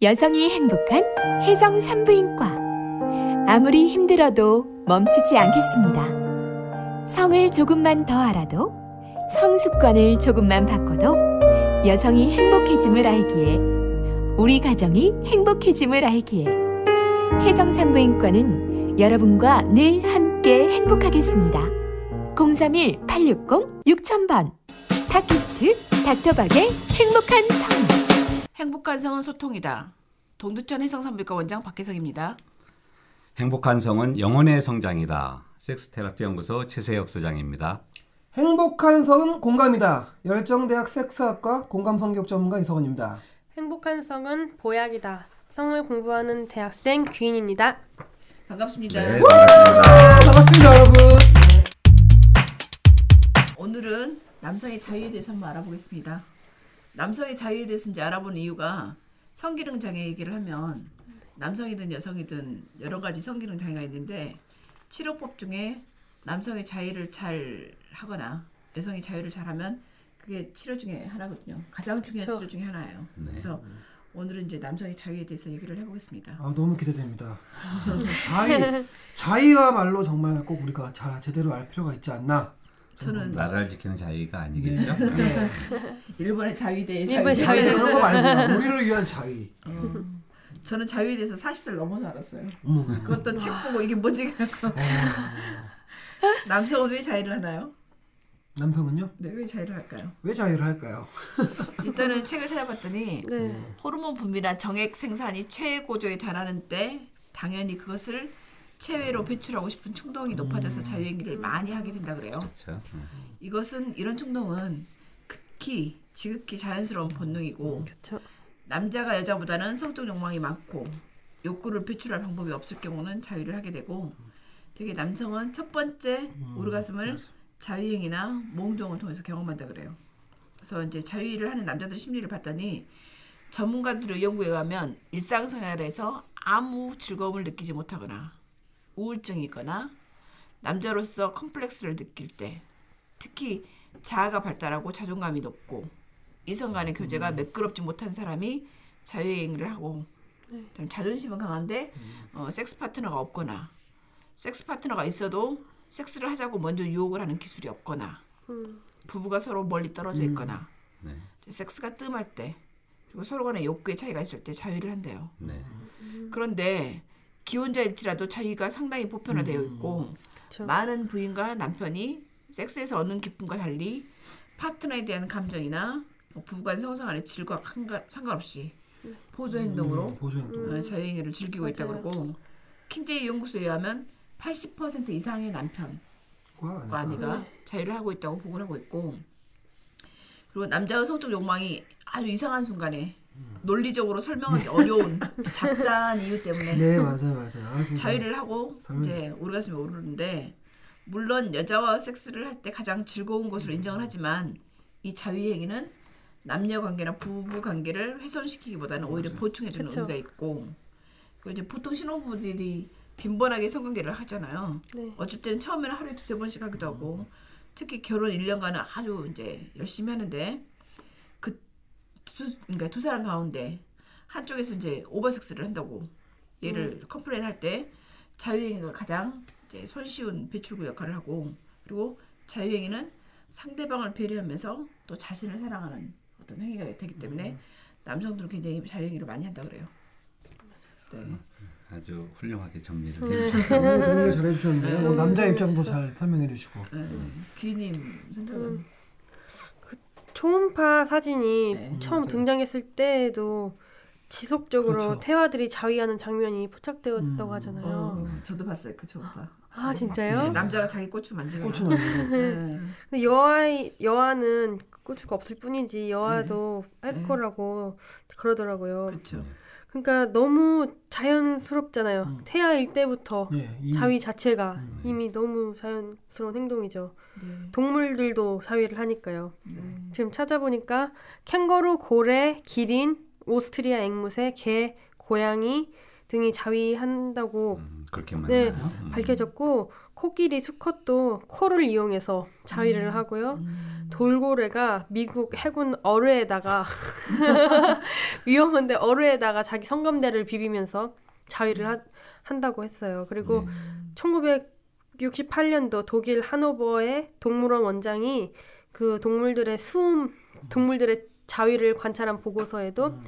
여성이 행복한 혜성 산부인과 아무리 힘들어도 멈추지 않겠습니다. 성을 조금만 더 알아도 성습관을 조금만 바꿔도 여성이 행복해짐을 알기에 우리 가정이 행복해짐을 알기에 혜성 산부인과는 여러분과 늘 함께 행복하겠습니다. 031-860-6000번 팟캐스트 닥터박의 행복한 성 행복한 성은 소통이다. 동두천 해성산부인과 원장 박혜성입니다. 행복한 성은 영혼의 성장이다. 섹스테라피 연구소 최세혁 소장입니다. 행복한 성은 공감이다. 열정대학 섹스학과 공감성격 전문가 이성원입니다. 행복한 성은 보약이다. 성을 공부하는 대학생 귀인입니다. 반갑습니다. 네, 반갑습니다. 반갑습니다, 여러분. 오늘은 남성의 자유에 대해서 한번 알아보겠습니다. 남성의 자유에 대해서 이제 알아보는 이유가 성기능 장애 얘기를 하면 남성이든 여성이든 여러 가지 성기능 장애가 있는데 치료법 중에 남성의 자유를 잘 하거나 여성이 자유를 잘하면 그게 치료 중에 하나거든요. 가장 중요한 그쵸. 치료 중에 하나예요. 네. 그래서 오늘은 이제 남성의 자유에 대해서 얘기를 해보겠습니다. 아, 너무 기대됩니다. 자의 자의야말로 정말 꼭 우리가 자, 제대로 알 필요가 있지 않나. 저는 나라를 지키는 자유가 아니겠죠? 네. 일본의 자위대의 일본의 자위. 자위대. 네, 그런 거 말고요. 우리를 위한 자의. 저는 자유에 대해서 40살 넘어서 알았어요. 그것도 책 보고 이게 뭐지? 남성은 왜 자유를 하나요? 남성은요? 네, 왜 자유를 할까요? 왜 자의를 할까요? 일단은 책을 찾아봤더니 네. 호르몬 분비나 정액 생산이 최고조에 달하는 때 당연히 그것을 체외로 배출하고 싶은 충동이 높아져서 자유행위를 많이 하게 된다 그래요. 그렇죠. 이것은 이런 충동은 극히 지극히 자연스러운 본능이고 그렇죠. 남자가 여자보다는 성적 욕망이 많고 욕구를 배출할 방법이 없을 경우는 자유를 하게 되고 되게 남성은 첫 번째 오르가슴을 자유행위나 모음종을 통해서 경험한다 그래요. 그래서 이제 자유를 하는 남자들 심리를 봤더니 전문가들의 연구에 의하면 일상생활에서 아무 즐거움을 느끼지 못하거나 우울증이 있거나 남자로서 컴플렉스를 느낄 때 특히 자아가 발달하고 자존감이 높고 이성 간의 교제가 매끄럽지 못한 사람이 자유행위를 하고 그다음에 자존심은 강한데 어, 섹스 파트너가 없거나 섹스 파트너가 있어도 섹스를 하자고 먼저 유혹을 하는 기술이 없거나 부부가 서로 멀리 떨어져 있거나 네. 섹스가 뜸할 때 그리고 서로 간의 욕구의 차이가 있을 때 자유를 한대요. 네. 그런데 기혼자일지라도 자유가 상당히 보편화되어 있고 그쵸. 많은 부인과 남편이 섹스에서 얻는 기쁨과 달리 파트너에 대한 감정이나 뭐 부부간 성생활의 질과 상관- 상관없이 보조 행동으로 보조 행동. 어, 자유행위를 즐기고 있다 맞아요. 그러고 킨제이 연구소에 의하면 80% 이상의 남편과 과 아내가 자유를 하고 있다고 보고를 하고 있고 그리고 남자의 성적 욕망이 아주 이상한 순간에 논리적으로 설명하기 어려운 잡다한 이유 때문에 네, 맞아요, 맞아요. 아이고, 자유를 하고 설명- 이제 오르가슴에 오르는데 물론 여자와 섹스를 할 때 가장 즐거운 것으로 인정을 하지만 이 자유 행위는 남녀 관계나 부부 관계를 훼손시키기보다는 오히려 보충해 주는 그쵸. 의미가 있고 그리고 이제 보통 신혼부들이 빈번하게 성관계를 하잖아요. 네. 어쩔 때는 처음에는 하루에 두세 번씩 하기도 하고 특히 결혼 1년간은 아주 이제 열심히 하는데 그 두, 그러니까 두 사람 가운데 한쪽에서 이제 오버섹스를 한다고 얘를 complain 할 때 자위행위가 가장 이제 손쉬운 배출구 역할을 하고 그리고 자위행위는 상대방을 배려하면서 또 자신을 사랑하는 어떤 행위가 되기 때문에 남성들은 굉장히 자위행위를 많이 한다 그래요. 네. 아주 훌륭하게 정리를 네. 정리를 잘 해주셨는데요. 뭐 남자 입장도 잘 설명해 주시고. 네. 귀님 생각은 초음파 사진이 네. 처음 맞아요. 등장했을 때에도 지속적으로 그렇죠. 태화들이 자위하는 장면이 포착되었다고 음. 하잖아요. 어, 저도 봤어요 그 초음파. 아 진짜요? 네, 남자가 자기 고추 만지는 거. 고추. 네. 근데 여아이 여아는 고추가 없을 뿐이지 여아도 할 네. 거라고 그러더라고요. 그렇죠. 그러니까 너무 자연스럽잖아요. 음. 태아일 때부터 예, 이미- 자위 자체가 음. 이미 너무 자연스러운 행동이죠. 네. 동물들도 자위를 하니까요. 네. 지금 찾아보니까 캥거루, 고래, 기린, 오스트리아 앵무새, 개, 고양이, 등이 자위한다고 음, 그렇게 네? 음. 밝혀졌고 코끼리 수컷도 코를 이용해서 자위를 하고요. 돌고래가 미국 해군 어뢰에다가 위험한데 어뢰에다가 자기 성감대를 비비면서 자위를 하, 한다고 했어요. 그리고 1968년도 독일 하노버의 동물원 원장이 그 동물들의 수음, 동물들의 자위를 관찰한 보고서에도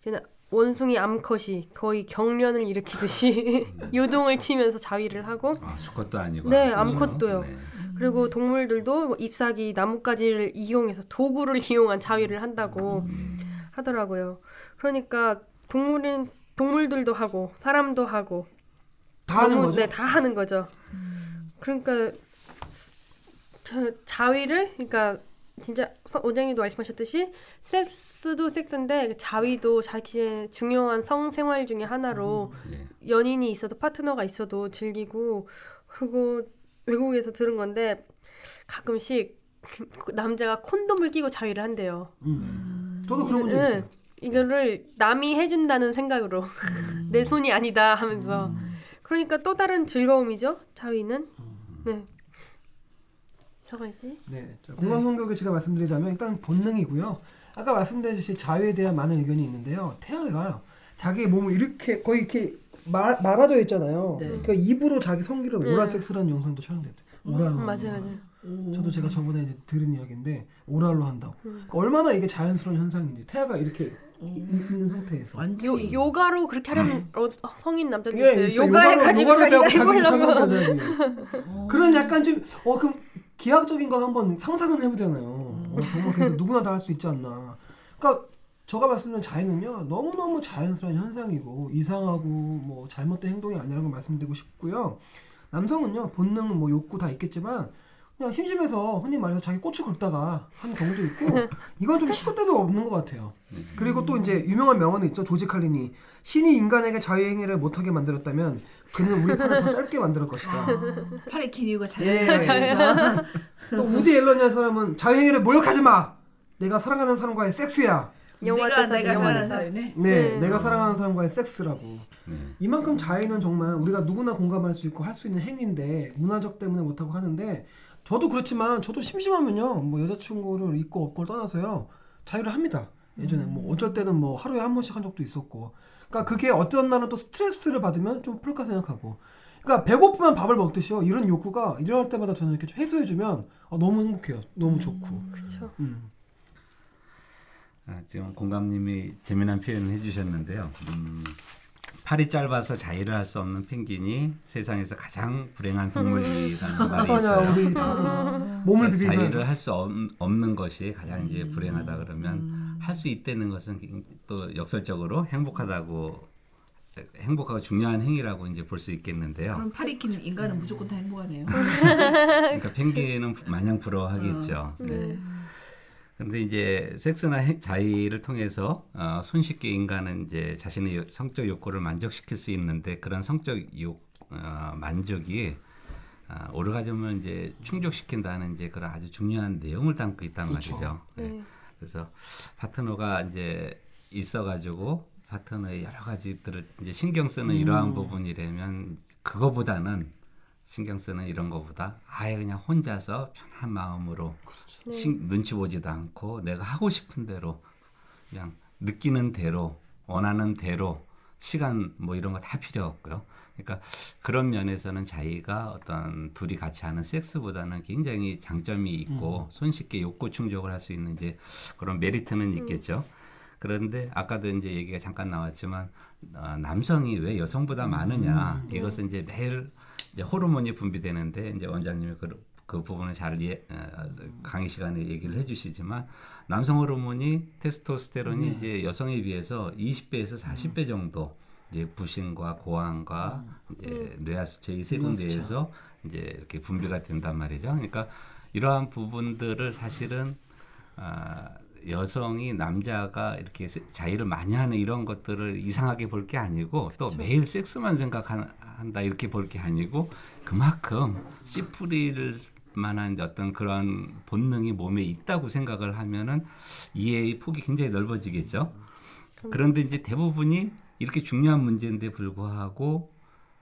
이제 원숭이 암컷이 거의 경련을 일으키듯이 요동을 치면서 자위를 하고 아, 수컷도 아니고 네? 암컷도요. 네. 그리고 동물들도 뭐 잎사귀, 나뭇가지를 이용해서 도구를 이용한 자위를 한다고 하더라고요. 그러니까 동물은 동물들도 하고 사람도 하고 다 하는 거죠. 네, 다 하는 거죠. 그러니까 저 자위를 그러니까 진짜 서- 원장님도 말씀하셨듯이 섹스도 섹스인데 자위도 자기의 중요한 성생활 중에 하나로 네. 연인이 있어도 파트너가 있어도 즐기고 그리고 외국에서 들은 건데 가끔씩 남자가 콘돔을 끼고 자위를 한대요. 음. 저도 그런 적 네. 있어요. 이거를 남이 해준다는 생각으로 내 손이 아니다 하면서 그러니까 또 다른 즐거움이죠 자위는 네 서관 씨 네. 자, 공감 성격에 제가 말씀드리자면 일단 본능이고요. 아까 말씀드렸듯이 자유에 대한 많은 의견이 있는데요. 태아가 자기 몸을 이렇게 거의 이렇게 말, 말아져 있잖아요. 네. 그러니까 입으로 자기 성기를 네. 오랄 섹스라는 영상도 촬영됐대요. 오랄로. 음, 맞아요 맞아요 오. 저도 제가 저번에 이제 들은 이야기인데 오랄로 한다고. 그러니까 얼마나 이게 자연스러운 현상인지 태아가 이렇게 이- 있는 상태에서. 요, 완전히 요가로 그렇게 하려면 어, 성인 남자도 예, 있어요 있어요. 요가 해가지고 요가를 배우고 자기가 자기 해보려고 해보려고. 그런 약간 좀 어 그럼 기하학적인 거 한번 상상은 해보잖아요. 어, 정말 그래서 누구나 다 할 수 있지 않나. 그러니까 저가 말씀드린 자유는요 너무 너무 자연스러운 현상이고 이상하고 뭐 잘못된 행동이 아니라는 걸 말씀드리고 싶고요. 남성은요 본능 뭐 욕구 다 있겠지만 그냥 심심해서 흔히 말해서 자기 고추 긁다가 하는 경우도 있고 이건 좀 시도 때도 없는 것 같아요. 그리고 또 이제 유명한 명언이 있죠 조지 칼린이 신이 인간에게 자유행위를 못하게 만들었다면 그는 우리 팔을 더 짧게 만들 것이다. 팔의 긴 이유가 예. 자연스러워서 또 우디 앨런이라는 사람은 자유행위를 모욕하지 마. 내가 사랑하는 사람과의 섹스야. 영화 내가 때 내가 사랑하는 사람이네. 네, 네. 내가 사랑하는 사람과의 섹스라고. 네. 이만큼 자유는 정말 우리가 누구나 공감할 수 있고 할 수 있는 행위인데 문화적 때문에 못하고 하는데 저도 그렇지만 저도 심심하면요. 뭐 여자친구를 있고 없고를 떠나서요. 자유를 합니다. 예전에 뭐 어쩔 때는 뭐 하루에 한 번씩 한 적도 있었고. 그러니까 그게 어떤 날은 또 스트레스를 받으면 좀 풀까 생각하고. 그러니까 배고프면 밥을 먹듯이요. 이런 욕구가 일어날 때마다 저는 이렇게 좀 해소해주면 어, 너무 행복해요. 너무 좋고. 그쵸. 음. 아, 지금 공감님이 재미난 표현을 해주셨는데요. 음, 팔이 짧아서 자위를 할 수 없는 펭귄이 세상에서 가장 불행한 동물이라는 말이 있어요. 우리 몸을 비비면 자위를 할 수 없는 것이 가장 이제 불행하다 그러면 할 수 있다는 것은 또 역설적으로 행복하다고 행복하고 중요한 행위라고 이제 볼 수 있겠는데요. 그럼 팔이 긴 인간은 무조건 다 행복하네요. 그러니까 펭귄은 마냥 부러워하겠죠. 네. 네. 근데 이제 섹스나 행- 자위를 통해서 어, 손쉽게 인간은 이제 자신의 요- 성적 욕구를 만족시킬 수 있는데 그런 성적 욕 어, 만족이 어, 오르가즘을 이제 충족시킨다는 이제 그런 아주 중요한 내용을 담고 있단 그렇죠. 말이죠. 네. 네. 그래서 파트너가 이제 있어가지고 파트너의 여러 가지들을 이제 신경 쓰는 이러한 부분이라면 그거보다는 신경 쓰는 이런 거보다 아예 그냥 혼자서 편한 마음으로 신- 눈치 보지도 않고 내가 하고 싶은 대로 그냥 느끼는 대로 원하는 대로 시간 뭐 이런 거 다 필요 없고요. 그러니까 그런 면에서는 자기가 어떤 둘이 같이 하는 섹스보다는 굉장히 장점이 있고 손쉽게 욕구 충족을 할 수 있는 이제 그런 메리트는 있겠죠. 그런데 아까도 이제 얘기가 잠깐 나왔지만 어, 남성이 왜 여성보다 많으냐 이것은 이제 매일 이제 호르몬이 분비되는데 이제 원장님이 그, 그 부분을 잘 이해, 어, 강의 시간에 얘기를 해주시지만 남성 호르몬이 테스토스테론이 이제 여성에 비해서 20배에서 40배 정도 이제 부신과 고환과 이제 뇌하수체 이 세 군데에서 이제 이렇게 분비가 된단 말이죠. 그러니까 이러한 부분들을 사실은 아, 여성이 남자가 이렇게 세- 자위를 많이 하는 이런 것들을 이상하게 볼 게 아니고 또 매일 섹스만 생각 한다 이렇게 볼 게 아니고 그만큼 씨 뿌릴 만한 어떤 그런 본능이 몸에 있다고 생각을 하면은 이해의 폭이 굉장히 넓어지겠죠. 그런데 이제 대부분이 이렇게 중요한 문제인데 불구하고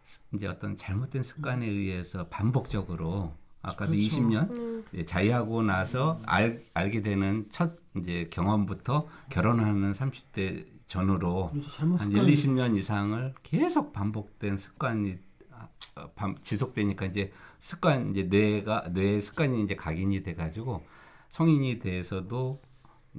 스- 이제 어떤 잘못된 습관에 의해서 반복적으로 아까도 그렇죠. 20년 음. 예, 자유하고 나서 알, 알게 되는 첫 이제 경험부터 결혼하는 30대 전후로 그렇죠. 한 습관이- 1, 20년 이상을 계속 반복된 습관이 아, 어, 반- 지속되니까 이제 습관 이제 뇌가 뇌의 습관이 이제 각인이 돼 가지고 성인이 돼서도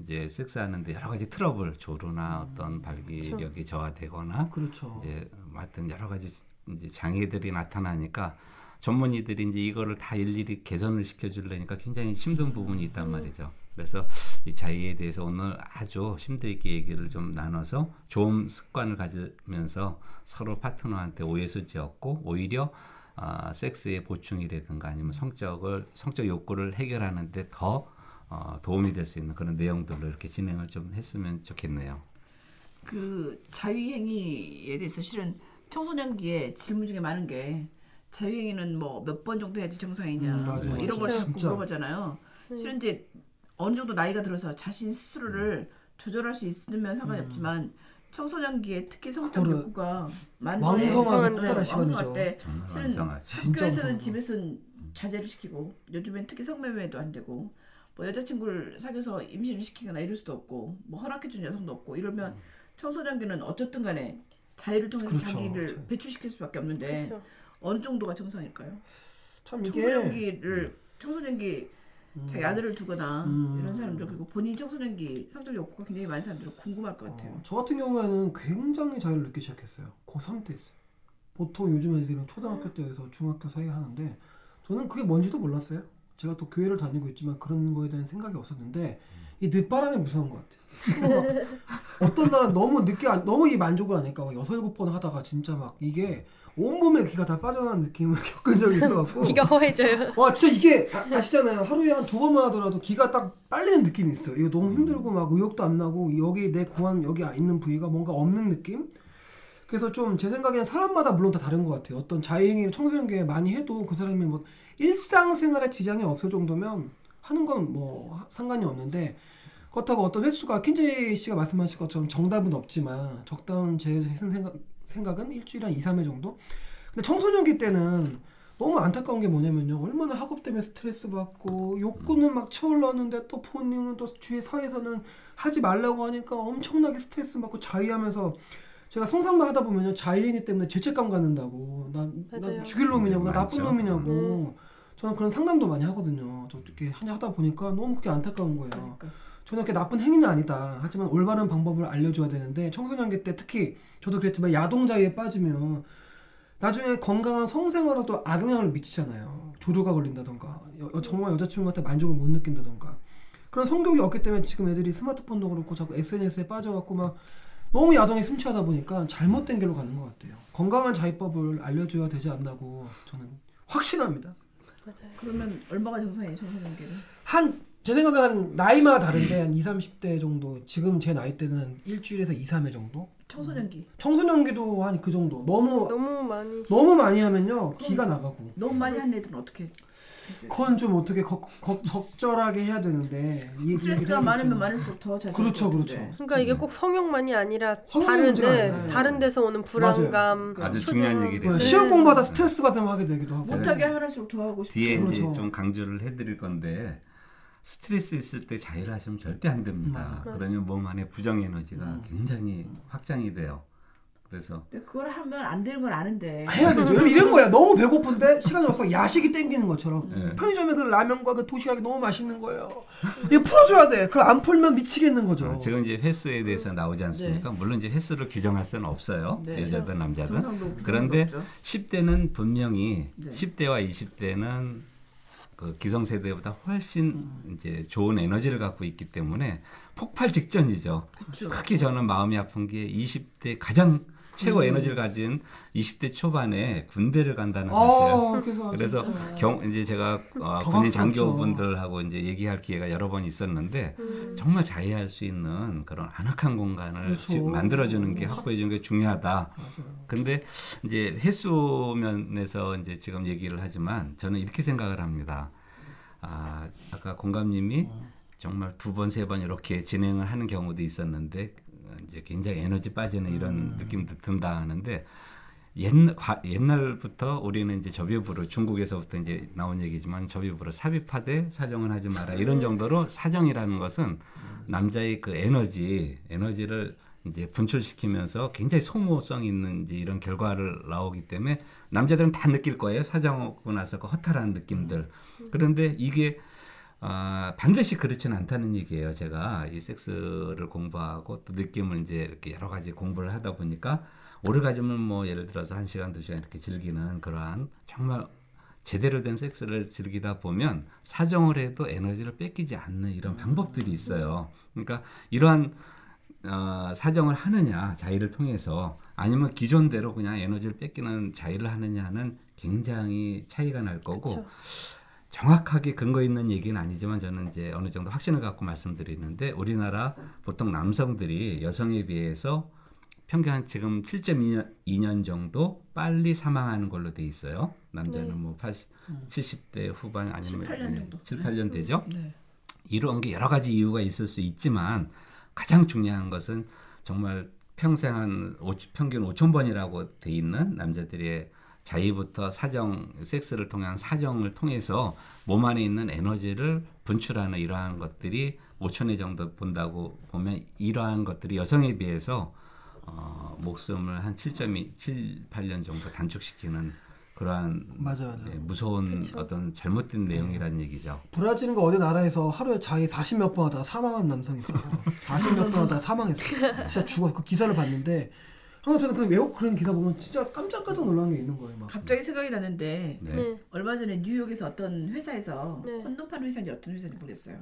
이제 섹스하는데 여러 가지 트러블 조루나 어떤 발기력이 저하되거나 그렇죠. 이제 하여튼 여러 가지 이제 장애들이 나타나니까 전문의들이 이제 이거를 다 일일이 개선을 시켜 주려니까 굉장히 힘든 부분이 있단 말이죠. 그래서 이 자유에 대해서 오늘 아주 심도 있게 얘기를 좀 나눠서 좋은 습관을 가지면서 서로 파트너한테 오해 소지 없고 오히려 아, 섹스의 보충이라든가 아니면 성적을 성적 욕구를 해결하는데 더 어, 도움이 될 수 있는 그런 내용들로 이렇게 진행을 좀 했으면 좋겠네요. 그 자유행위에 대해서 실은 청소년기에 질문 중에 많은 게 자유행위는 뭐 몇 번 정도 해야지 정상이냐 음. 뭐 이런 걸. 자꾸 진짜. 물어보잖아요. 실은 이제 어느 정도 나이가 들어서 자신 스스로를 조절할 수 있으면 상관이 없지만 청소년기에 특히 성적 그거를 욕구가 많은 왕성하게 때, 폭발할 시간이죠. 왕성할 때 실은 학교에서는. 집에서는 자제를 시키고 요즘엔 특히 성매매도 안 되고 뭐 여자친구를 사귀어서 임신을 시키거나 이럴 수도 없고 뭐 허락해준 여성도 없고 이러면 청소년기는 어쨌든 간에 자유를 통해서 그렇죠. 자기를 배출시킬 수밖에 없는데 그렇죠. 어느 정도가 정상일까요? 참 이게 청소년기를 청소년기 자기 아들을 두거나 음. 이런 사람들 그리고 본인이 청소년기 성적 욕구가 굉장히 많은 사람들은 궁금할 것 같아요. 어, 저 같은 경우에는 굉장히 자유를 느끼기 시작했어요. 고3 때였어요. 보통 요즘 애들은 초등학교 때에서 중학교 사이에 하는데 저는 그게 뭔지도 몰랐어요. 제가 또 교회를 다니고 있지만 그런 거에 대한 생각이 없었는데 이 늦바람이 무서운 것 같아요. 어떤 날은 너무 늦게 안- 너무 이 만족을 하니까 막 여섯 일곱 번 하다가 진짜 막 이게 온몸에 기가 다 빠져나간 느낌을 겪은 적이 있어갖고. 기가 허해져요. 와 진짜 이게 아, 시잖아요. 하루에 한 두 번만 하더라도 기가 딱 빨리는 느낌이 있어요. 이거 너무 힘들고 막 의욕도 안 나고 여기 내 고안 여기 있는 부위가 뭔가 없는 느낌? 그래서 좀 제 생각에는 사람마다 물론 다 다른 것 같아요. 어떤 자해행위를 청소년기에 많이 해도 그 사람이 뭐 일상생활에 지장이 없을 정도면 하는 건 뭐 상관이 없는데 그렇다고 어떤 횟수가 킨제이 씨가 말씀하신 것처럼 정답은 없지만 적당한 제 생각, 생각은 일주일에 한 2, 3회 정도? 근데 청소년기 때는 너무 안타까운 게 뭐냐면요. 얼마나 학업 때문에 스트레스 받고 욕구는 막 채올랐는데 또 부모님은 또 주위 사회에서는 하지 말라고 하니까 엄청나게 스트레스 받고 자위하면서 제가 상상만 하다 보면요. 자위행위 때문에 죄책감 갖는다고. 나, 나 맞아요. 죽일 놈이냐고. 나 나쁜. 놈이냐고. 저는 그런 상담도 많이 하거든요. 저 이렇게 하냐 하다 보니까 너무 그게 안타까운 거예요. 그러니까. 저는 그렇게 나쁜 행위는 아니다. 하지만 올바른 방법을 알려줘야 되는데 청소년기 때 특히 저도 그랬지만 야동자위에 빠지면 나중에 건강한 성생활에도 악영향을 미치잖아요. 조류가 걸린다던가 여- 여- 정말 여자친구한테 만족을 못 느낀다던가 그런 성격이 없기 때문에 지금 애들이 스마트폰도 그렇고 자꾸 SNS에 빠져갖고 막 너무 야동에 심취하다 보니까 잘못된 길로 가는 것 같아요. 건강한 자위법을 알려줘야 되지 않나고 저는 확신합니다. 맞아요. 그러면 얼마가 정상이에요 청소년기는? 한 제 생각은 한 나이마다 다른데 한 2, 30대 정도 지금 제 나이 때는 일주일에서 2, 3회 정도 청소년기 청소년기도 한 그 정도 너무 너무 많이 너무 많이 하면요 기가 나가고 너무 많이 한 애들은 어떻게? 그건 좀 어떻게 거, 거, 적절하게 해야 되는데 이- 스트레스가 많으면 좀- 많을수록 더 자주. 그렇죠, 그렇죠. 그러니까 이게 꼭 성형만이 아니라 성형 다른 데. 다른 데서 오는 불안감, 아주 초조함. 중요한 얘기를 네, 했어요. 시험 공부하다 스트레스 받으면 하게 되기도 하고 못하게 하면 할수록 더 하고 싶고. 뒤에 이제 그렇죠. 좀 강조를 해드릴 건데 스트레스 있을 때 자유를 하시면 절대 안 됩니다. 맞아요. 그러면 몸 안에 부정 에너지가 음. 굉장히 확장이 돼요. 그래서 그걸 하면 안 되는 건 아는데. 해야 되죠. 이런 거야. 너무 배고픈데 시간이 없어 야식이 땡기는 것처럼 네. 편의점에 그 라면과 그 도시락이 너무 맛있는 거예요. 이거 풀어줘야 돼. 그걸 안 풀면 미치겠는 거죠. 어, 지금 이제 횟수에 대해서 나오지 않습니까? 물론 이제 횟수를 규정할 수는 없어요. 네. 여자든 남자든. 그런데 없죠. 10대는 분명히 네. 10대와 20대는 그 기성세대보다 훨씬 이제 좋은 에너지를 갖고 있기 때문에 폭발 직전이죠. 그렇죠. 특히 저는 마음이 아픈 게 20대 가장 최고 에너지를 가진 20대 초반에 군대를 간다는 사실. 아, 그래서 진짜. 경 이제 제가 어. 군인 장교분들하고 이제 얘기할 기회가 여러 번 있었는데 음. 정말 자유할 수 있는 그런 아늑한 공간을 그렇죠. 지- 만들어주는 게 확보해 주는 게 중요하다. 맞아요. 근데 이제 횟수 면에서 이제 지금 얘기를 하지만 저는 이렇게 생각을 합니다. 아, 아까 공감님이 정말 두 번, 세 번 이렇게 진행을 하는 경우도 있었는데 어, 이제 굉장히 에너지 빠지는 이런 느낌도 든다 하는데 옛날 과- 옛날부터 우리는 이제 접유부로 중국에서부터 이제 나온 얘기지만 접유부로 삽입하되 사정은 하지 마라 이런 정도로 사정이라는 것은 남자의 그 에너지 에너지를 이제 분출시키면서 굉장히 소모성 있는 이제 이런 결과를 나오기 때문에 남자들은 다 느낄 거예요. 사정하고 나서 그 허탈한 느낌들. 그런데 이게 아, 반드시 그렇지는 않다는 얘기예요. 제가 이 섹스를 공부하고 또 느낌을 이제 이렇게 여러 가지 공부를 하다 보니까 오르가즘은 뭐 예를 들어서 한 시간 두 시간 이렇게 즐기는 그러한 정말 제대로 된 섹스를 즐기다 보면 사정을 해도 에너지를 뺏기지 않는 이런 방법들이 있어요. 그러니까 이러한 어, 사정을 하느냐 자위를 통해서 아니면 기존대로 그냥 에너지를 뺏기는 자위를 하느냐는 굉장히 차이가 날 거고 그쵸. 정확하게 근거 있는 얘기는 아니지만 저는 이제 어느 정도 확신을 갖고 말씀드리는데 우리나라 보통 남성들이 여성에 비해서 평균 한 지금 7.2년 2년 정도 빨리 사망하는 걸로 돼 있어요. 남자는 네. 뭐 80, 70대 후반 아니면 7, 8년 정도. 7, 8년 되죠. 네. 이런 게 여러 가지 이유가 있을 수 있지만 가장 중요한 것은 정말 평생 한 오- 평균 5천 번이라고 돼 있는 남자들의 자위부터 사정 섹스를 통한 사정을 통해서 몸 안에 있는 에너지를 분출하는 이러한 것들이 5천 회 정도 본다고 보면 이러한 것들이 여성에 비해서 어, 목숨을 한 7.2, 7, 8년 정도 단축시키는 그러한 맞아, 맞아. 예, 무서운 그쵸. 어떤 잘못된 내용이라는 얘기죠. 브라질인가 어디 나라에서 하루에 자기 40몇 번 하다가 사망한 남성이 있어요. 40몇 번 하다가 사망했어요. 진짜 죽어. 그 기사를 봤는데 항상 저는 그 외국 그런 기사 보면 진짜 깜짝깜짝 놀란 게 있는 거예요. 막. 갑자기 생각이 나는데 네. 네. 얼마 전에 뉴욕에서 어떤 회사에서 네. 콘돔 파는 회사인지 어떤 회사인지 모르겠어요.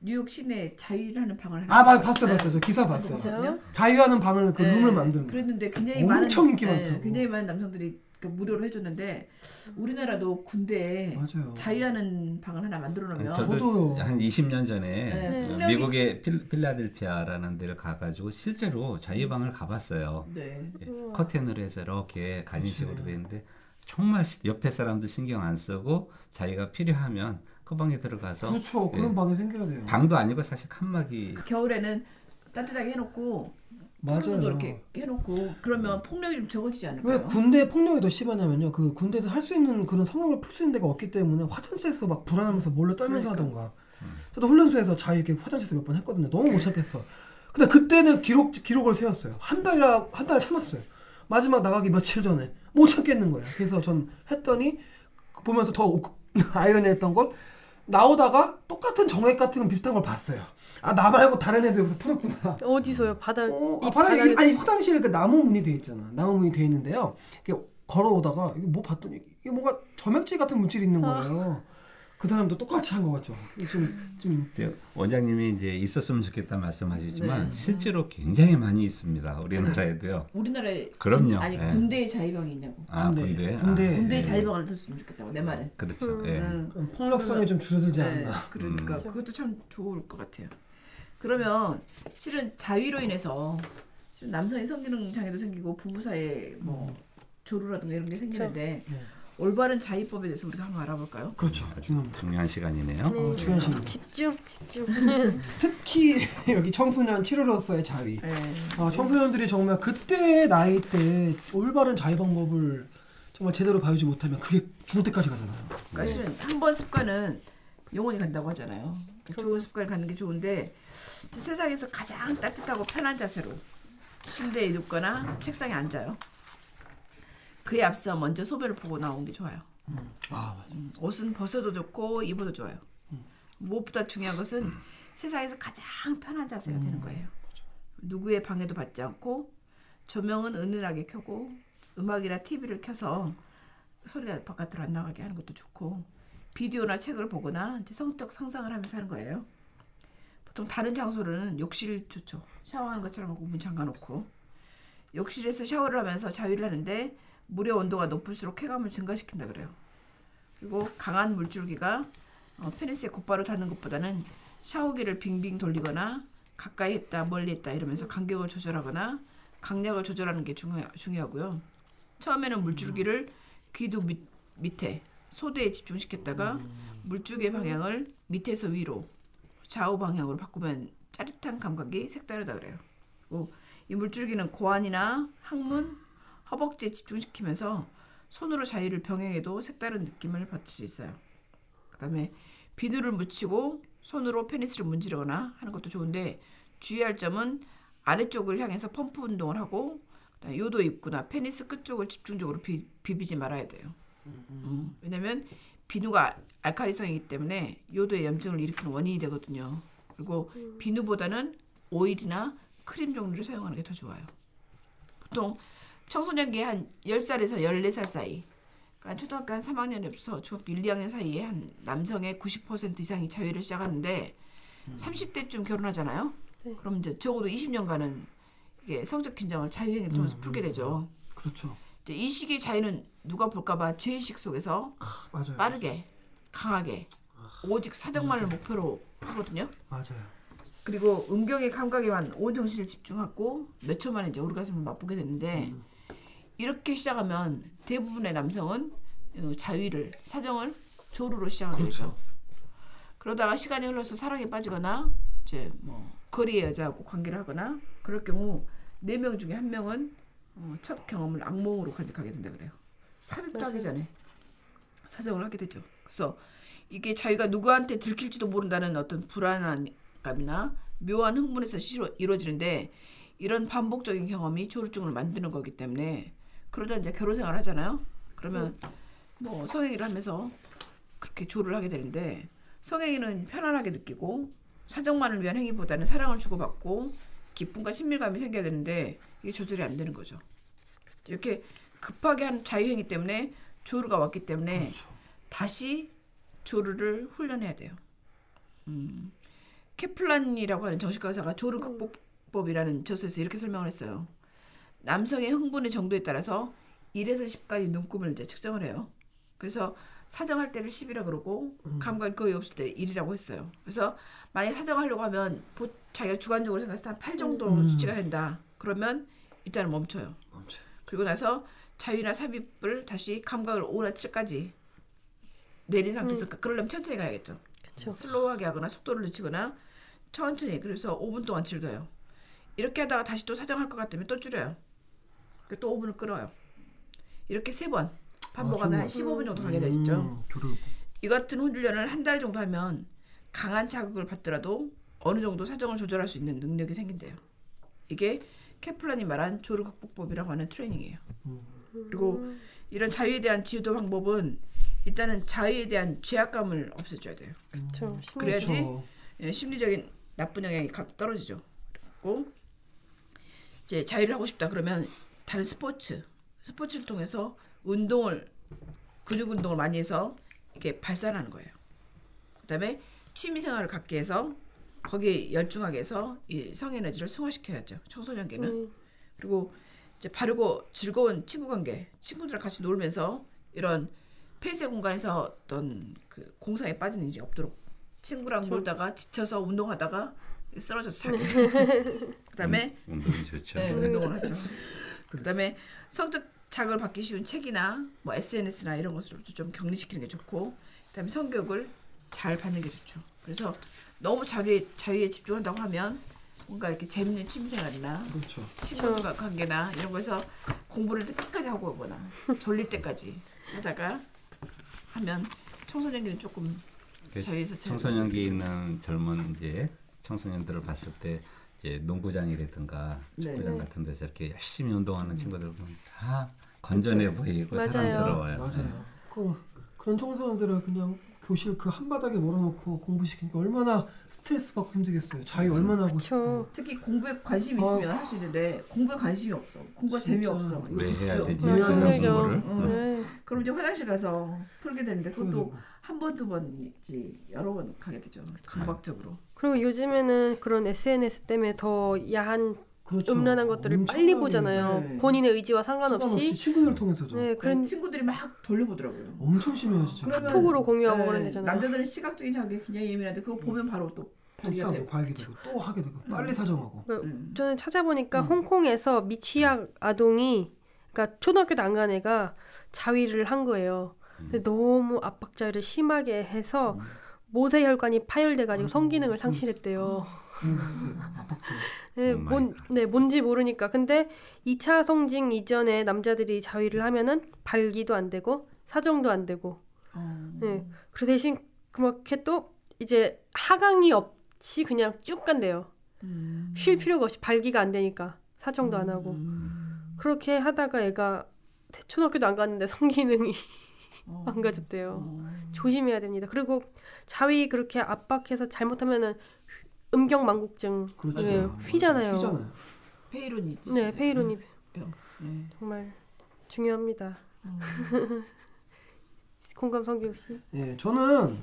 뉴욕 시내 자위를 하는 방을 하나 아, 맞, 봤어요, 봤어요. 저 기사 봤어요. 진짜요? 자유하는 방을 그 네. 룸을 만드는 거. 그랬는데 굉장히 엄청 많은 인기 네, 많다고. 굉장히 많은 남성들이 그 무료로 해줬는데 우리나라도 군대에 맞아요. 자유하는 방을 하나 만들어 놓으면 저도 저도요. 한 20년 전에 네, 그 미국의 필, 필라델피아라는 데를 가가지고 실제로 자유방을 가봤어요. 네. 예. 커튼을 해서 이렇게 간이식으로 돼 있는데 정말 시- 옆에 사람들 신경 안 쓰고 자기가 필요하면 그 방에 들어가서 그렇죠. 예, 그런 방이 생겨야 돼요. 방도 아니고 사실 칸막이 그 겨울에는 따뜻하게 해놓고 맞아요. 이렇게 해놓고 그러면 폭력이 좀 적어지지 왜 않을까요? 군대 폭력이 더 심하냐면요. 그 군대에서 할 수 있는 그런 성형을 풀 수 있는 데가 없기 때문에 화장실에서 막 불안하면서 몰래 떨면서 그러니까. 하던가. 저도 훈련소에서 자유 이렇게 화장실에서 몇 번 했거든요. 너무 못 참겠어. 근데 그때는 기록 기록을 세웠어요. 한 달이라 한 달 참았어요. 마지막 나가기 며칠 전에 못 참겠는 거예요. 그래서 전 했더니 보면서 더 오- 아이러니했던 건 나오다가 똑같은 정액 같은 건 비슷한 걸 봤어요. 아 나 말고 다른 애들 여기서 풀었구나. 어디서요? 바다 어, 이 아, 바닥에 바닥에서? 아니 화장실에 그 나무 문이 돼 있잖아. 나무 문이 돼 있는데요. 이게 걸어오다가 이게 뭐 봤더니 이게 뭔가 점액질 같은 물질이 있는 아. 거예요. 그 사람도 똑같이 한거 같죠. 좀, 좀 이제 원장님이 이제 있었으면 좋겠다 말씀하시지만 네. 실제로 굉장히 많이 있습니다. 우리나라에도요. 우리나라에 그럼요. 군, 아니 예. 군대에 자위방이 있냐고. 아 군대, 군대, 군대. 아, 군대 에 예. 자위방을 뒀으면 좋겠다고 내 말은. 그렇죠. 음. 예. 폭력성이 좀 줄어들지 네, 않나. 그러니까 음. 그것도 참 좋을 것 같아요. 그러면 실은 자위로 인해서 실은 남성의 성기능 장애도 생기고 부부 사이에 뭐 조루라든가 이런 게 생기는데 네. 올바른 자위법에 대해서 우리가 한번 알아볼까요? 그렇죠. 중요합니다. 중요한 시간이네요. 어, 중요한 시간. 집중, 집중. 특히 여기 청소년 치료로서의 자위. 네. 아, 청소년들이 정말 그때 나이 때 올바른 자위 방법을 정말 제대로 배우지 못하면 그게 죽을 때까지 가잖아요. 그러니까 실은 한 번 습관은 영원히 간다고 하잖아요. 그러니까 좋은 습관을 갖는 게 좋은데 세상에서 가장 따뜻하고 편한 자세로 침대에 눕거나 책상에 앉아요. 그에 앞서 먼저 소변을 보고 나오는 게 좋아요. 아, 맞아. 음, 옷은 벗어도 좋고 입어도 좋아요. 무엇보다 중요한 것은 세상에서 가장 편한 자세가 되는 거예요. 누구의 방해도 받지 않고 조명은 은은하게 켜고 음악이나 TV를 켜서 소리가 바깥으로 안 나가게 하는 것도 좋고 비디오나 책을 보거나 성적 상상을 하면서 하는 거예요. 보통 다른 장소로는 욕실 좋죠. 샤워하는 것처럼 하고 문 잠가놓고 욕실에서 샤워를 하면서 자위를 하는데 물의 온도가 높을수록 쾌감을 증가시킨다 그래요. 그리고 강한 물줄기가 어, 페니스에 곧바로 닿는 것보다는 샤워기를 빙빙 돌리거나 가까이 했다 멀리 했다 이러면서 간격을 조절하거나 강약을 조절하는 게 중요, 중요하고요. 처음에는 물줄기를 귀두 밑, 밑에 소대에 집중시켰다가 물줄기의 방향을 밑에서 위로 좌우 방향으로 바꾸면 짜릿한 감각이 색다르다 그래요. 그리고 이 물줄기는 고환이나 항문, 허벅지에 집중시키면서 손으로 자위를 병행해도 색다른 느낌을 받을 수 있어요. 그다음에 비누를 묻히고 손으로 페니스를 문지르거나 하는 것도 좋은데 주의할 점은 아래쪽을 향해서 펌프 운동을 하고 그다음에 요도 입구나 페니스 끝쪽을 집중적으로 비, 비비지 말아야 돼요. 음, 왜냐면 비누가 알칼리성이기 때문에 요도의 염증을 일으키는 원인이 되거든요. 그리고 비누보다는 오일이나 크림 종류를 사용하는 게 더 좋아요. 보통 청소년기 한 10살에서 14살 사이 그러니까 초등학교 한 3학년에서 중학교 1, 2학년 사이에 한 남성의 90% 이상이 자위를 시작하는데 30대쯤 결혼하잖아요. 네. 그럼 이제 적어도 20년간은 이게 성적 긴장을 자유행위를 통해서 풀게 되죠. 그렇죠. 이제 이 시기의 자유는 누가 볼까봐 죄의식 속에서 아, 맞아요. 빠르게 강하게 오직 사정만을 목표로 하거든요. 맞아요. 그리고 음경의 감각에만 온 정신을 집중하고 몇 초 만에 이제 오르가즘을 맛보게 되는데 이렇게 시작하면 대부분의 남성은 어, 자위를 사정을 조루로 시작하게 되죠. 그렇죠. 그러다가 시간이 흘러서 사랑에 빠지거나 이제 뭐 거리의 여자하고 관계를 하거나 그럴 경우 네 명 중에 한 명은 어, 첫 경험을 악몽으로 간직하게 된다 그래요. 삽입도 하기 전에 사정을 하게 되죠. 그래서 이게 자기가 누구한테 들킬지도 모른다는 어떤 불안감이나 묘한 흥분에서 이루어지는데 이런 반복적인 경험이 조루증을 만드는 거기 때문에 그러다 이제 결혼 생활 하잖아요. 그러면 뭐 성행위를 하면서 그렇게 조를 하게 되는데 성행위는 편안하게 느끼고 사정만을 위한 행위보다는 사랑을 주고받고 기쁨과 친밀감이 생겨야 되는데 이게 조절이 안 되는 거죠. 이렇게 급하게 한 자유행위 때문에 조르가 왔기 때문에 그렇죠. 다시 조르를 훈련해야 돼요. 음, 케플란이라고 하는 정신과 의사가 조르 극복법이라는 저서에서 이렇게 설명을 했어요. 남성의 흥분의 정도에 따라서 1에서 10까지 눈금을 이제 측정을 해요. 그래서 사정할 때를 10이라 그러고 감각이 거의 없을 때 1이라고 했어요. 그래서 만약 사정하려고 하면 보, 자기가 주관적으로 생각했을 때 한 8 정도 음. 수치가 된다. 그러면 일단은 멈춰요. 멈춰. 그리고 나서 자위나 삽입을 다시 감각을 5나 7까지 내린 상태에서 그러려면 천천히 가야겠죠. 그렇죠. 슬로우하게 하거나 속도를 늦추거나 천천히 그래서 5분 동안 즐겨요. 이렇게 하다가 다시 또 사정할 것 같으면 또 줄여요. 그또 5분을 끌어요. 이렇게 세 번 반복하면 아, 한 정말. 15분 정도 가게 되죠. 음. 이 같은 훈련을 한 달 정도 하면 강한 자극을 받더라도 어느 정도 사정을 조절할 수 있는 능력이 생긴대요. 이게 케플란이 말한 조르 극복법이라고 하는 트레이닝이에요. 그리고 이런 자유에 대한 지도 방법은 일단은 자유에 대한 죄악감을 없애줘야 돼요. 그렇죠. 그래야지. 예, 심리적인 나쁜 영향이 가- 떨어지죠. 그리고 이제 자유를 하고 싶다 그러면 다른 스포츠, 스포츠를 통해서 운동을 근육 운동을 많이 해서 이게 발산하는 거예요. 그다음에 취미 생활을 갖게 해서 거기에 열중하게 해서 이 성에너지를 승화시켜야죠. 청소년기는 음, 그리고 이제 바르고 즐거운 친구 관계, 친구들이랑 같이 놀면서 이런 폐쇄 공간에서 어떤 그 공상에 빠지는 일이 없도록 친구랑 놀다가 지쳐서 운동하다가 쓰러져서 자기. 그다음에 운동이 좋죠. 네, 운동을 하죠. 그다음에 성적 자극을 받기 쉬운 책이나 뭐 SNS나 이런 것으로도 좀 격리시키는 게 좋고 그다음에 성교육을 잘 받는 게 좋죠. 그래서 너무 자유에 자유에 집중한다고 하면 뭔가 이렇게 재밌는 취미생활이나 그렇죠. 친구들과 관계나 이런 거에서 공부를 늦게까지 하고 오거나 졸릴 때까지 하다가 하면 청소년기는 조금 그 자유에서 잘 청소년기 있는 젊은 이제 청소년들을 봤을 때 이제 농구장이라든가 네. 축구장 같은 데서 이렇게 열심히 운동하는 친구들 보면 다 건전해 보이고 맞아요. 사랑스러워요. 맞아요. 그 그런 청소년들을 그냥 교실 그 한바닥에 몰아놓고 공부시키니까 얼마나 스트레스 받고 힘들겠어요. 자유 얼마나 하고 싶고. 그렇죠. 특히 공부에 관심 이 있으면 할수 있는데 공부에 관심이 없어. 공부가. 재미없어. 왜 해야 그렇죠. 되지? 네, 그런 힘들죠. 공부를. 음. 네. 그럼 이제 화장실 가서 풀게 되는데 그것도. 한 번 두 번이지 여러 번 가게 되죠. 강박적으로. 그리고 요즘에는 그런 SNS 때문에 더 야한 그렇죠. 음란한 것들을 빨리 보잖아요. 네. 본인의 의지와 상관없이 상관없이. 친구들 통해서도 네, 그런 그런 친구들이 막 돌려보더라고요. 엄청 심해요 진짜. 카톡으로 공유하고 네, 그런 데잖아요. 남자들은 시각적인 자극에 굉장히 예민한데 그거 보면 바로 또 또 싸고. 과하게 되고 또 하게 되고 빨리 사정하고. 그 음. 저는 찾아보니까 홍콩에서 미취학 아동이 그러니까 초등학교도 안 간 애가 자위를 한 거예요. 근데 너무 압박 자위를 심하게 해서 모세 혈관이 파열돼 가지고 성기능을 상실했대요. 음, 압박증. 네, oh my 뭔, 네, 뭔지 모르니까. 근데 2차 성징 이전에 남자들이 자위를 하면은 발기도 안 되고 사정도 안 되고. 어. 네. 그 대신 그렇게 또 이제 하강이 없이 그냥 쭉 간대요. 음. 쉴 필요가 없이 발기가 안 되니까 사정도 안 하고. 음. 그렇게 하다가 애가 초등학교도 안 갔는데 성기능이 어. 망가졌대요. 어. 조심해야 됩니다. 그리고 자위 그렇게 압박해서 잘못하면은 휘- 음경망곡증 그렇죠. 네, 휘잖아요. 휘잖아요. 페이론이. 네, 페이로니 병. 네. 정말 중요합니다. 공감 성규 씨. 예, 저는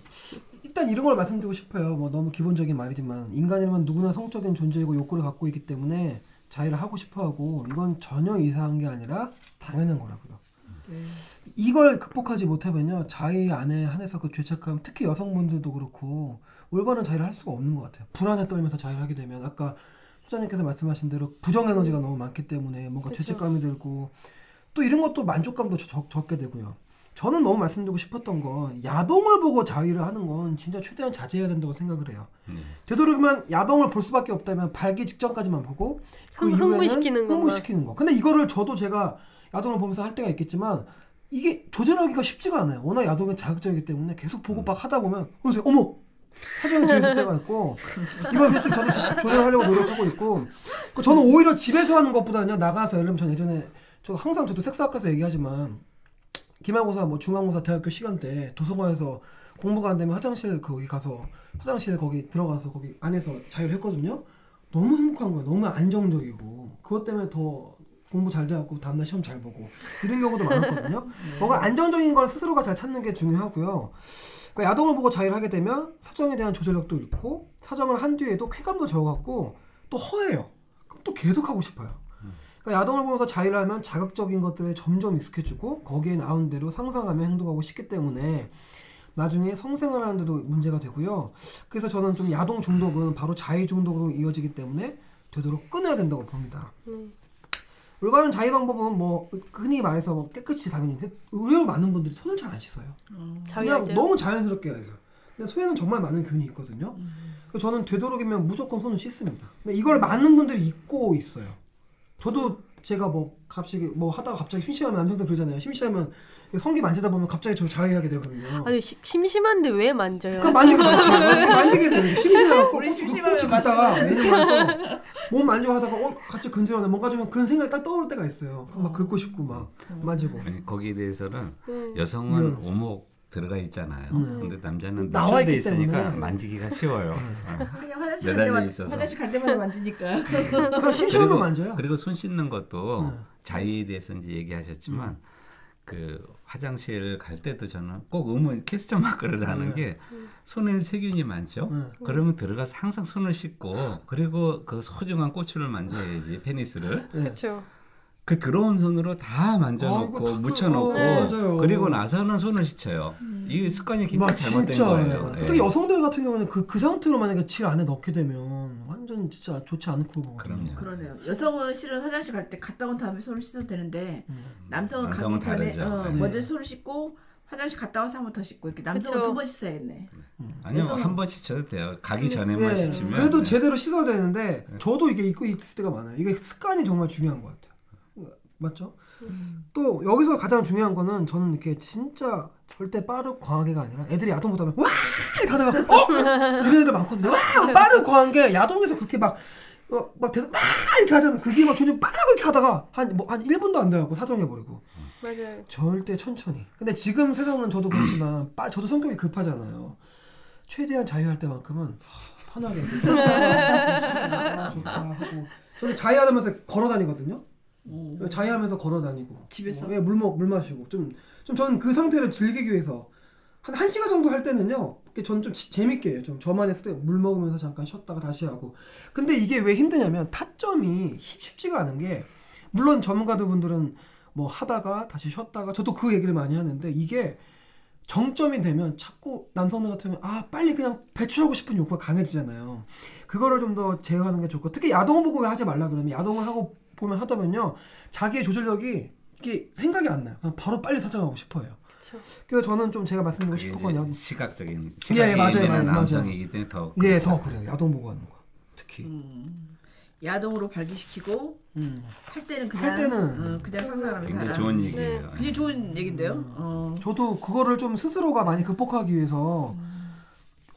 일단 이런 걸 말씀드리고 싶어요. 뭐 너무 기본적인 말이지만 인간이라면 누구나 성적인 존재이고 욕구를 갖고 있기 때문에 자유를 하고 싶어하고 이건 전혀 이상한 게 아니라 당연한 거라고요. 네. 이걸 극복하지 못하면요 자유 안에 한해서 그 죄책감 특히 여성분들도 그렇고 올바른 자유를 할 수가 없는 것 같아요 불안에 떨면서 자유를 하게 되면 아까 소장님께서 말씀하신 대로 부정 에너지가 너무 많기 때문에 뭔가 그쵸. 죄책감이 들고 또 이런 것도 만족감도 적, 적게 되고요 저는 너무 말씀드리고 싶었던 건 야동을 보고 자유를 하는 건 진짜 최대한 자제해야 된다고 생각을 해요 음. 되도록이면 야동을 볼 수밖에 없다면 발기 직전까지만 보고 그 흥- 이후에는 흥분시키는 것만. 흥분시키는 거. 근데 이거를 저도 제가 야동을 보면서 할 때가 있겠지만 이게 조절하기가 쉽지가 않아요. 워낙 야동이 자극적이기 때문에 계속 보고 막 하다 보면 어느새 어머 사정이 들었을 때가 있고 이걸 대충 저도 조- 조절하려고 노력하고 있고 그 저는 오히려 집에서 하는 것보다는요 나가서 예를 들면 전 예전에 저 항상 저도 섹스학과에서 얘기하지만 기말고사 뭐 중간고사 대학교 시간 때 도서관에서 공부가 안 되면 화장실 거기 가서 화장실 거기 들어가서 거기 안에서 자유를 했거든요. 너무 행복한 거예요. 너무 안정적이고 그것 때문에 더 공부 잘 돼갖고 다음날 시험 잘 보고 이런 경우도 많았거든요. 뭔가 안정적인 걸 스스로가 잘 찾는 게 중요하고요. 그러니까 야동을 보고 자유를 하게 되면 사정에 대한 조절력도 잃고 사정을 한 뒤에도 쾌감도 적어갖고 또 허해요. 그럼 또 계속 하고 싶어요. 그러니까 야동을 보면서 자유를 하면 자극적인 것들에 점점 익숙해지고 거기에 나온 대로 상상하며 행동하고 싶기 때문에 나중에 성생활 하는데도 문제가 되고요. 그래서 저는 좀 야동 중독은 바로 자유 중독으로 이어지기 때문에 되도록 끊어야 된다고 봅니다. 음. 올바른 자유 방법은 뭐 흔히 말해서 뭐 깨끗이 당연히 근데 의외로 많은 분들이 손을 잘 안 씻어요. 자위할 그냥 때 너무 자연스럽게 해서. 근데 소에는 정말 많은 균이 있거든요. 음. 저는 되도록이면 무조건 손을 씻습니다. 근데 이걸 많은 분들이 잊고 있어요. 저도 제가 뭐 갑자기 뭐 하다가 갑자기 심심하면 남성들 그러잖아요. 심심하면 성기 만지다 보면 갑자기 저 자유하게 되거든요. 아니 시- 심심한데 왜 만져요? 만지게 돼요. 만지게 꼭 심심하면 꼭 긁다가 몸 만지고 하다가 어 같이 근질하네 뭔가 좀 그런 생각이 딱 떠오를 때가 있어요. 막 긁고 싶고 막 만지고. 아니, 거기에 대해서는 네. 여성은 음. 오목 들어가 있잖아요. 음. 근데 남자는 나와 노출돼 있기 있으니까 때문에. 음. 만지기가 쉬워요. 어. 그냥 화장실 갈 매달려 때마다 있어서. 화장실 갈 때마다 만지니까. 그냥 심심하면 만져요. 그리고 손 씻는 것도 네. 자유에 대해서 이제 얘기하셨지만 그 화장실 갈 때도 저는 꼭 의문 캐스터 마크를 하는 네. 게 손에 세균이 많죠. 네. 그러면 들어가서 항상 손을 씻고 그리고 그 소중한 꼬추를 만져야지 페니스를 네. 그렇죠. 그 들어온 손으로 다 아, 만져놓고 이거 다 묻혀놓고 맞아요. 그리고 나서는 손을 씻어요. 이 습관이 굉장히 막 잘못된 진짜 거예요. 예. 예. 특히 여성들 같은 경우는 그, 그 상태로 만약에 질 안에 넣게 되면 완전 진짜 좋지 않고 그럼요. 그러네요. 여성은 실은 화장실 갈 때 갔다 온 다음에 손을 씻어도 되는데 음. 남성은 남성은 가기 전에 다르죠. 어, 네. 먼저 손을 씻고 화장실 갔다 와서 한 번 더 씻고 이렇게 남성은. 두 번 씻어야겠네. 아니요 여성은- 한번 씻어도 돼요. 가기 전에만 예, 씻으면 그래도 네. 제대로 씻어야 되는데 저도 이게 입고 있을 때가 많아요. 이게 습관이 정말 중요한 것 같아요. 맞죠? 또 여기서 가장 중요한 거는 저는 이렇게 진짜 절대 빠르고 과하게가 아니라 애들이 야동 보다 보면 와 이렇게 하다가 어 이런 애들 많거든요. 와 빠르고 과한 게 야동에서 그렇게 막 어, 막 대서 막 이렇게 하잖아. 그게 막 전혀 빠르고 이렇게 하다가 한뭐 한 1분도 안 돼갖고 사정해버리고 맞아요. 절대 천천히. 근데 지금 세상은 저도 그렇지만 빠, 저도 성격이 급하잖아요. 최대한 자유할 때만큼은 편하게 아, 좋다 하고 저는 자유하면서 걸어 다니거든요. 음. 자유하면서 걸어 다니고 집에서? 어, 예, 물, 먹, 물 마시고 좀, 좀 저는 그 상태를 즐기기 위해서 한 1시간 정도 할 때는요 저는 좀 지- 재밌게 해요 좀 저만 했을 때물 먹으면서 잠깐 쉬었다가 다시 하고 근데 이게 왜 힘드냐면 타점이 쉽- 쉽지가 않은 게 물론 전문가들 분들은 뭐 하다가 다시 쉬었다가 저도 그 얘기를 많이 하는데 이게 정점이 되면 자꾸 남성들 같으면 아 빨리 그냥 배출하고 싶은 욕구가 강해지잖아요. 그거를 좀 더 제어하는 게 좋고 특히 야동 보고 왜 하지 말라 그러면 야동을 하고 보면 하다 보면요 자기의 조절력이 이게 생각이 안 나요. 바로 빨리 찾아가고 싶어요. 그쵸. 그래서 저는 좀 제가 말씀드리고 그게 야, 시각적인 예, 시각이 맞아요, 있는 맞아요, 남성이기 때문에 더 예, 그렇죠. 더 그래요. 야동 보고 하는 거. 특히. 음, 야동으로 발기시키고 음. 할 때는 그냥 할 때는 어, 그냥 상상하면서 굉장히 살아. 좋은 네. 얘기예요. 굉장히 좋은 얘긴데요. 음. 어. 저도 그거를 좀 스스로가 많이 극복하기 위해서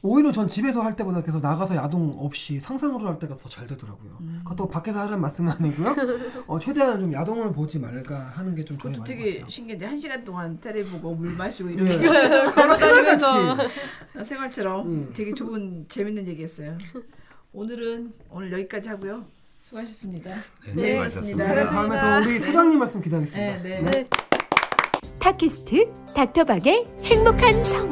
오히려 전 집에서 할 때보다 계속 나가서 야동 없이 상상으로 할 때가 더 잘 되더라고요. 음. 그것도 밖에서 하라는 말씀은 아니고요. 어, 최대한 좀 야동을 보지 말까 하는 게좀 그것도 많이 되게 같아요. 신기한데 한 시간 동안 테레비 보고 물 마시고 예. 이런 바로 생활같이. 어, 생활처럼 음. 되게 좋은 재밌는 얘기였어요. 오늘은 오늘 여기까지 하고요. 수고하셨습니다. 네, 재밌었습니다. 네, 다음에 더 우리 소장님 말씀 기다리겠습니다. 네, 네. 네. 팟캐스트 닥터박의 행복한 성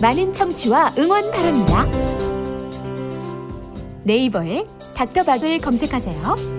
많은 청취와 응원 바랍니다. 네이버에 닥터박을 검색하세요.